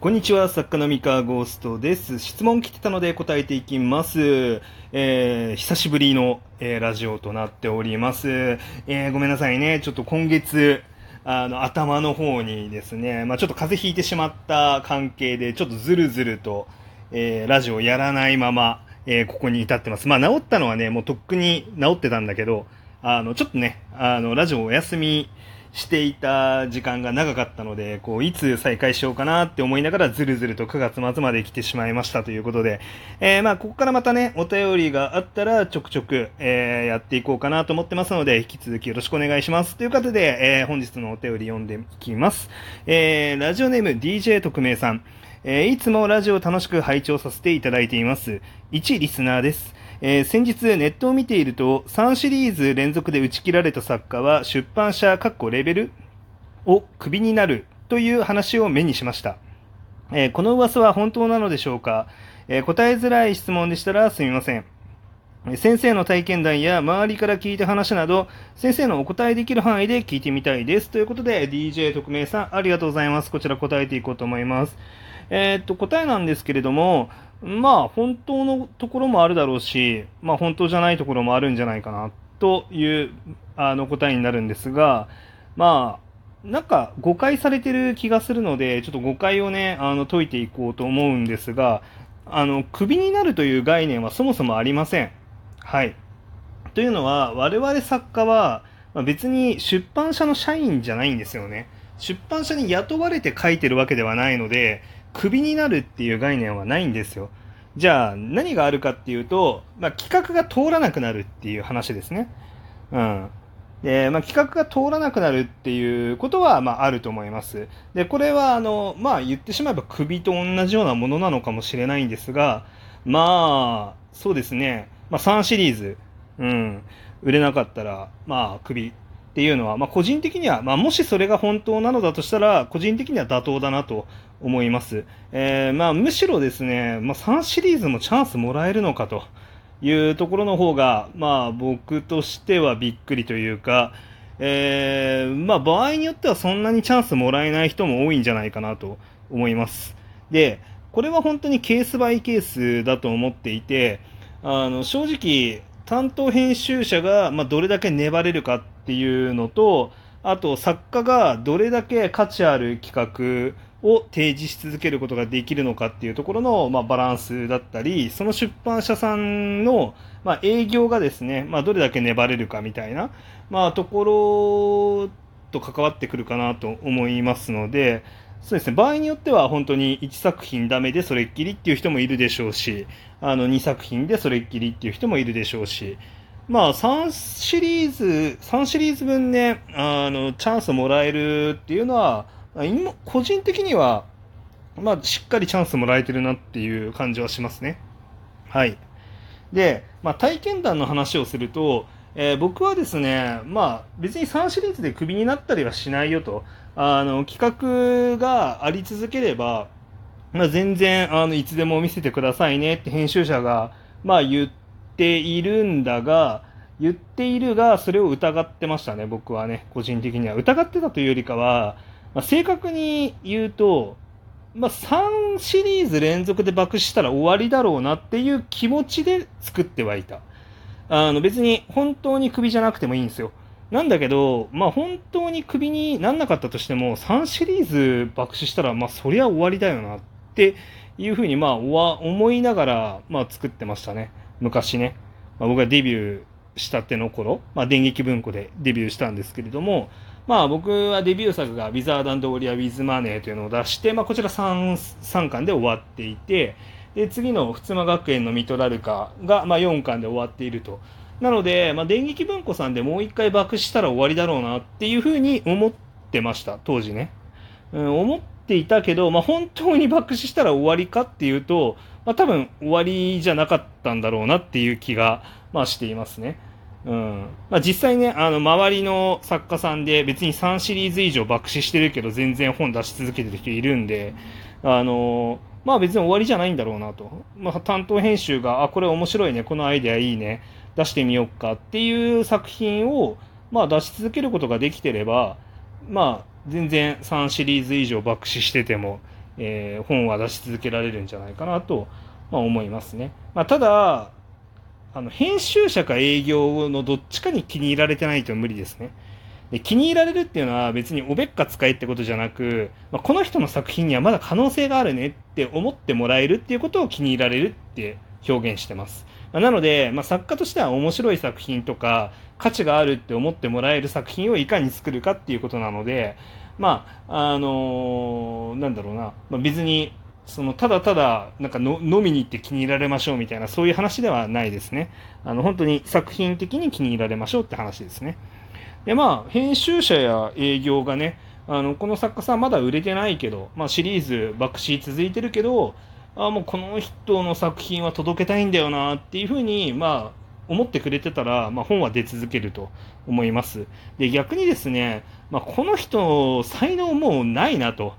こんにちは、作家の三河ゴーストです。質問来てたので答えていきます。えー、久しぶりの、えーラジオとなっております。えー、ごめんなさいね。ちょっと今月、あの、頭の方にですね、まあちょっと風邪ひいてしまった関係で、ちょっとずるずると、えーラジオやらないまま、えーここに至ってます。まあ治ったのはね、もうとっくに治ってたんだけど、あの、ちょっとね、あの、ラジオお休みしていた時間が長かったので、こう、いつ再開しようかなって思いながら、ずるずると9月末まで来てしまいましたということで、えー、まあ、ここからまたね、お便りがあったら、ちょくちょく、えー、やっていこうかなと思ってますので、引き続きよろしくお願いします。ということで、えー、本日のお便り読んでいきます。えー、ラジオネーム DJ 特命さん。えーいつもラジオを楽しく拝聴させていただいています。一リスナーです。えー先日ネットを見ていると3シリーズ連続で打ち切られた作家は出版社かっこレベルをクビになるという話を目にしました。えーこの噂は本当なのでしょうか、えー答えづらい質問でしたらすみません。先生の体験談や周りから聞いた話など、先生のお答えできる範囲で聞いてみたいです。ということで、DJ 特命さん、ありがとうございます。こちら答えていこうと思います。えーっと、答えなんですけれども、まあ、本当のところもあるだろうし、まあ、本当じゃないところもあるんじゃないかな、という、あの、答えになるんですが、まあ、なんか誤解されてる気がするので、ちょっと誤解をね、あの、解いていこうと思うんですが、あの、クビになるという概念はそもそもありません。はい。というのは、我々作家は、まあ別に出版社の社員じゃないんですよね。出版社に雇われて書いてるわけではないので、クビになるっていう概念はないんですよ。じゃあ、何があるかっていうと、まあ、企画が通らなくなるっていう話ですね。うん。で、まあ、企画が通らなくなるっていうことは、まあ、あると思います。で、これは、あの、まあ、言ってしまえば首と同じようなものなのかもしれないんですが、まあ、そうですね。まあ、3シリーズ、うん、売れなかったら、まあ、首っていうのは、まあ、個人的には、まあ、もしそれが本当なのだとしたら、個人的には妥当だなと思います。えーまあ、むしろですね、まあ、3シリーズもチャンスもらえるのかというところの方が、まあ、僕としてはびっくりというか、えーまあ、場合によってはそんなにチャンスもらえない人も多いんじゃないかなと思います。で、これは本当にケースバイケースだと思っていて、あの正直、担当編集者が、まあ、どれだけ粘れるかていうのと、あと作家がどれだけ価値ある企画を提示し続けることができるのかっていうところの、まあ、バランスだったり、その出版社さんの、まあ、営業がですね、まあ、どれだけ粘れるかみたいな、まあ、ところと関わってくるかなと思いますので、そうですね、場合によっては本当に1作品ダメでそれっきりっていう人もいるでしょうし、あの2作品でそれっきりっていう人もいるでしょうし、まあ3シリーズ、3シリーズ分ね、あの、チャンスもらえるっていうのは、今、個人的には、まあしっかりチャンスもらえてるなっていう感じはしますね。はい。で、まあ体験談の話をすると、えー僕はですね、まあ別に3シリーズでクビになったりはしないよと、あの、企画があり続ければ、まあ、全然、あの、いつでも見せてくださいねって編集者が、まあ言ってているんだが、言っているが、それを疑ってましたね、僕はね、個人的には。疑ってたというよりかは、まあ、正確に言うと、まあ、3シリーズ連続で爆死したら終わりだろうなっていう気持ちで作ってはいた。あの、別に本当にクビじゃなくてもいいんですよ。なんだけど、まあ本当にクビになんなかったとしても、3シリーズ爆死したら、まあそりゃ終わりだよなっていうふうに、まあ思いながら、まあ作ってましたね。昔ね。まあ、僕がデビューしたての頃、まあ電撃文庫でデビューしたんですけれども、まあ僕はデビュー作がウィザードオリア・ウィズ・マネーというのを出して、まあこちら 3, 3巻で終わっていて、で次のふつま学園のミトラルカが、まあ、4巻で終わっていると。なので、まあ、電撃文庫さんでもう一回爆死したら終わりだろうなっていうふうに思ってました、当時ね。うん、思っていたけど、まあ、本当に爆死したら終わりかっていうと、まあ、多分終わりじゃなかったんだろうなっていう気が、まあ、していますね。うんまあ、実際ね、あの、周りの作家さんで別に3シリーズ以上爆死してるけど全然本出し続けてる人いるんで、あのまあ別に終わりじゃないんだろうなと。まあ担当編集が、あ、これ面白いね、このアイデアいいね、出してみようかっていう作品を、まあ出し続けることができてれば、まあ全然3シリーズ以上爆死しててもえー、本は出し続けられるんじゃないかなと、まあ、思いますね。まあ、ただ、あの編集者か営業のどっちかに気に入られてないと無理ですね。で気に入られるっていうのは別におべっか使いってことじゃなく、まあ、この人の作品にはまだ可能性があるねって思ってもらえるっていうことを気に入られるって表現してます。まあ、なので、まあ、作家としては面白い作品とか価値があるって思ってもらえる作品をいかに作るかっていうことなので、まあ、あのー、なんだろうな、まあ、別にそのただただなんかの飲みに行って気に入られましょうみたいなそういう話ではないですね。あの本当に作品的に気に入られましょうって話ですね。でまあ編集者や営業がねあのこの作家さんまだ売れてないけど、まあ、シリーズ爆死続いてるけどあもうこの人の作品は届けたいんだよなっていうふうにまあ思ってくれてたら、まあ、本は出続けると思います。で逆にですね、まあ、この人才能もうないなと、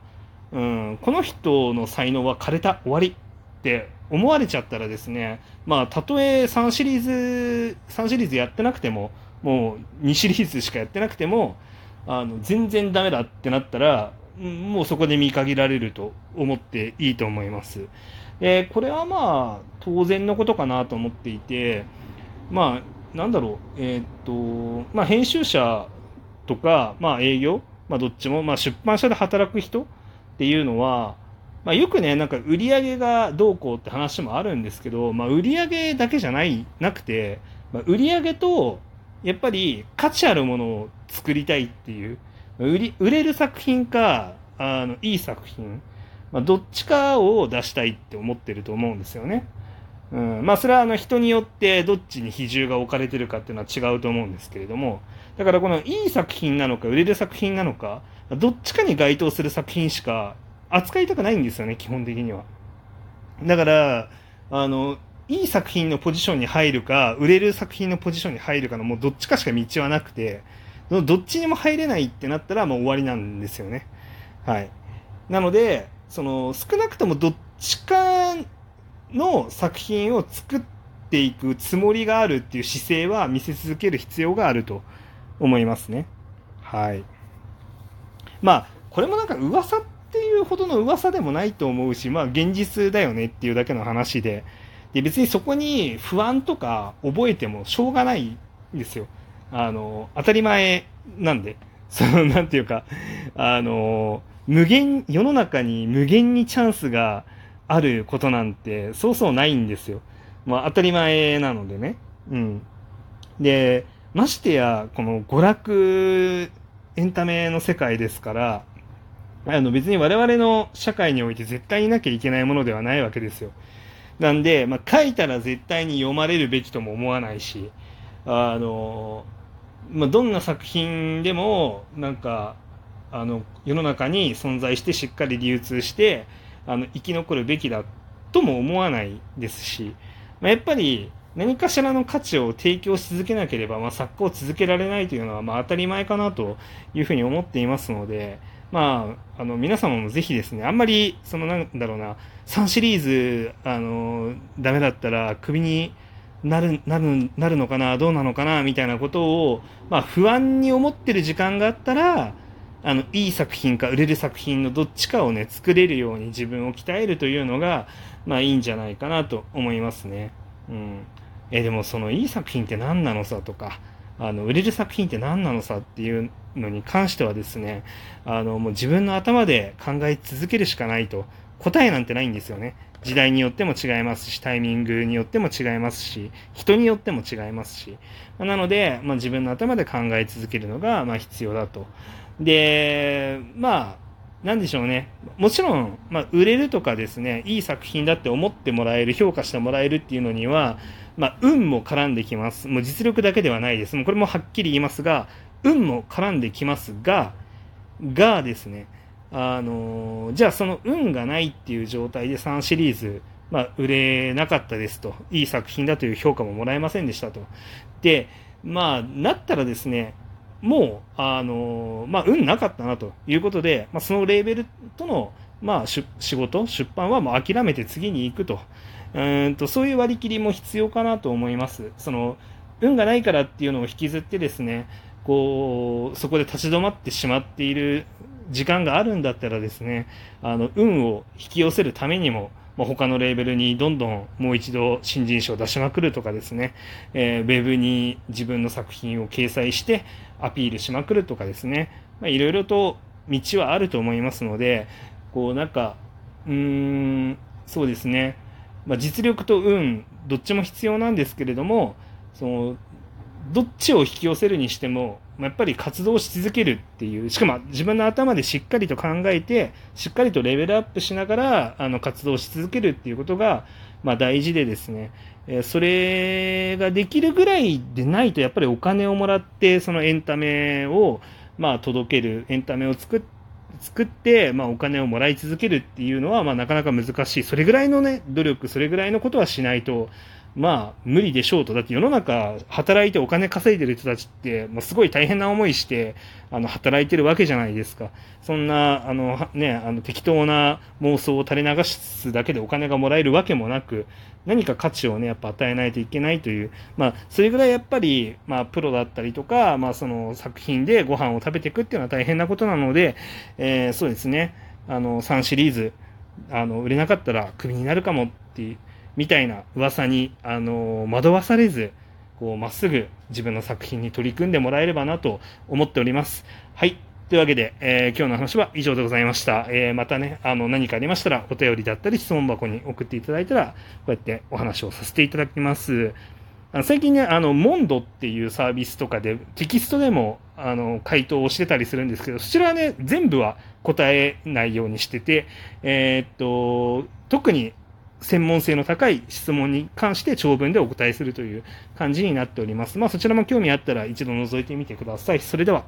うん、この人の才能は枯れた終わりって思われちゃったらですね、まあ、たとえ3シリーズ3シリーズやってなくてももう2シリーズしかやってなくてもあの全然ダメだってなったらもうそこで見限られると思っていいと思います。えこれはまあ当然のことかなと思っていてまあなんだろうえー、っとまあ編集者とかまあ営業まあどっちもまあ出版社で働く人っていうのはまあ、よくね、なんか売り上げがどうこうって話もあるんですけど、まあ、売り上げだけじゃない、なくて、まあ、売り上げと、やっぱり価値あるものを作りたいっていう、売り売れる作品か、あの、いい作品、まあ、どっちかを出したいって思ってると思うんですよね。うん、まあそれはあの人によってどっちに比重が置かれてるかっていうのは違うと思うんですけれども、だからこのいい作品なのか売れる作品なのか、どっちかに該当する作品しか扱いたくないんですよね、基本的には。だから、あの、いい作品のポジションに入るか、売れる作品のポジションに入るかのもうどっちかしか道はなくて、どっちにも入れないってなったらもう終わりなんですよね。はい。なので、その少なくともどっちかの作品を作っていくつもりがあるっていう姿勢は見せ続ける必要があると思いますね。はい。まあ、これもなんか噂っていうほどの噂でもないと思うし、まあ現実だよねっていうだけの話で、で別にそこに不安とか覚えてもしょうがないんですよ。あの、当たり前なんで。その、なんていうか、あの、無限、世の中に無限にチャンスがあることなんて、そうそうないんですよ。まあ、当たり前なのでね。うん。で、ましてや、この娯楽エンタメの世界ですから、あの別に我々の社会において絶対になきゃいけないものではないわけですよ。なんで、まあ、書いたら絶対に読まれるべきとも思わないし、あの、まあ、どんな作品でも、なんか、あの、世の中に存在してしっかり流通して、あの、生き残るべきだとも思わないですし、まあ、やっぱり何かしらの価値を提供し続けなければ、まあ、作家を続けられないというのは、まあ、当たり前かなというふうに思っていますので、まあ、あの、皆様もぜひですね、あんまり、その、なんだろうな、3シリーズ、あの、ダメだったら、首になる、なる、なるのかな、どうなのかな、みたいなことを、まあ、不安に思ってる時間があったら、あの、いい作品か売れる作品のどっちかをね、作れるように自分を鍛えるというのが、まあ、いいんじゃないかなと思いますね。うん。え、でもその、いい作品って何なのさとか、あの、売れる作品って何なのさっていうのに関してはですね、あの、もう自分の頭で考え続けるしかないと。答えなんてないんですよね。時代によっても違いますし、タイミングによっても違いますし、人によっても違いますし。なので、まあ、自分の頭で考え続けるのが、まあ、必要だと。で、まあ、なんでしょうね。もちろん、まあ、売れるとかですね、いい作品だって思ってもらえる、評価してもらえるっていうのには、まあ、運も絡んできます。もう実力だけではないです。もうこれもはっきり言いますが、運も絡んできますが、がですね、あのじゃあその運がないっていう状態で3シリーズ、まあ、売れなかったですと、いい作品だという評価ももらえませんでしたと。で、まあ、なったらですね、もう、あのまあ、運なかったなということで、まあ、そのレーベルとの、まあ、仕事、出版はもう諦めて次に行くと。うんとそういう割り切りも必要かなと思います。その運がないからっていうのを引きずってですね、こう、そこで立ち止まってしまっている時間があるんだったらですね、あの、運を引き寄せるためにも、まあ、他のレーベルにどんどんもう一度新人賞を出しまくるとかですね、えー、ウェブに自分の作品を掲載してアピールしまくるとかですね、まあ、いろいろと道はあると思いますので、こうなんか、うーん、そうですね、まあ、実力と運、どっちも必要なんですけれども、その、どっちを引き寄せるにしても、やっぱり活動し続けるっていう、しかも自分の頭でしっかりと考えて、しっかりとレベルアップしながら、あの、活動し続けるっていうことが、まあ大事でですね、えそれができるぐらいでないと、やっぱりお金をもらって、そのエンタメを、まあ届ける、エンタメを作って、作って、まあ、お金をもらい続けるっていうのは、まあ、なかなか難しい。それぐらいのね、努力、それぐらいのことはしないと、まあ、無理でしょうと。だって世の中、働いてお金稼いでる人たちって、もうすごい大変な思いして、あの、働いてるわけじゃないですか。そんな、あの、ね、あの、適当な妄想を垂れ流すだけでお金がもらえるわけもなく、何か価値をね、やっぱ与えないといけないという、まあ、それぐらいやっぱり、まあ、プロだったりとか、まあ、その作品でご飯を食べていくっていうのは大変なことなので、えー、そうですね、あの、3シリーズ、あの、売れなかったらクビになるかもっていう、みたいな噂に、あの惑わされず、こう、まっすぐ自分の作品に取り組んでもらえればなと思っております。はい。というわけで、えー、今日の話は以上でございました。えー、またね、あの、何かありましたら、お便りだったり質問箱に送っていただいたら、こうやってお話をさせていただきます。あの最近ね、あの、モンドっていうサービスとかで、テキストでも、あの、回答をしてたりするんですけど、そちらはね、全部は答えないようにしてて、えー、っと、特に専門性の高い質問に関して長文でお答えするという感じになっております。まあそちらも興味あったら一度覗いてみてください。それでは。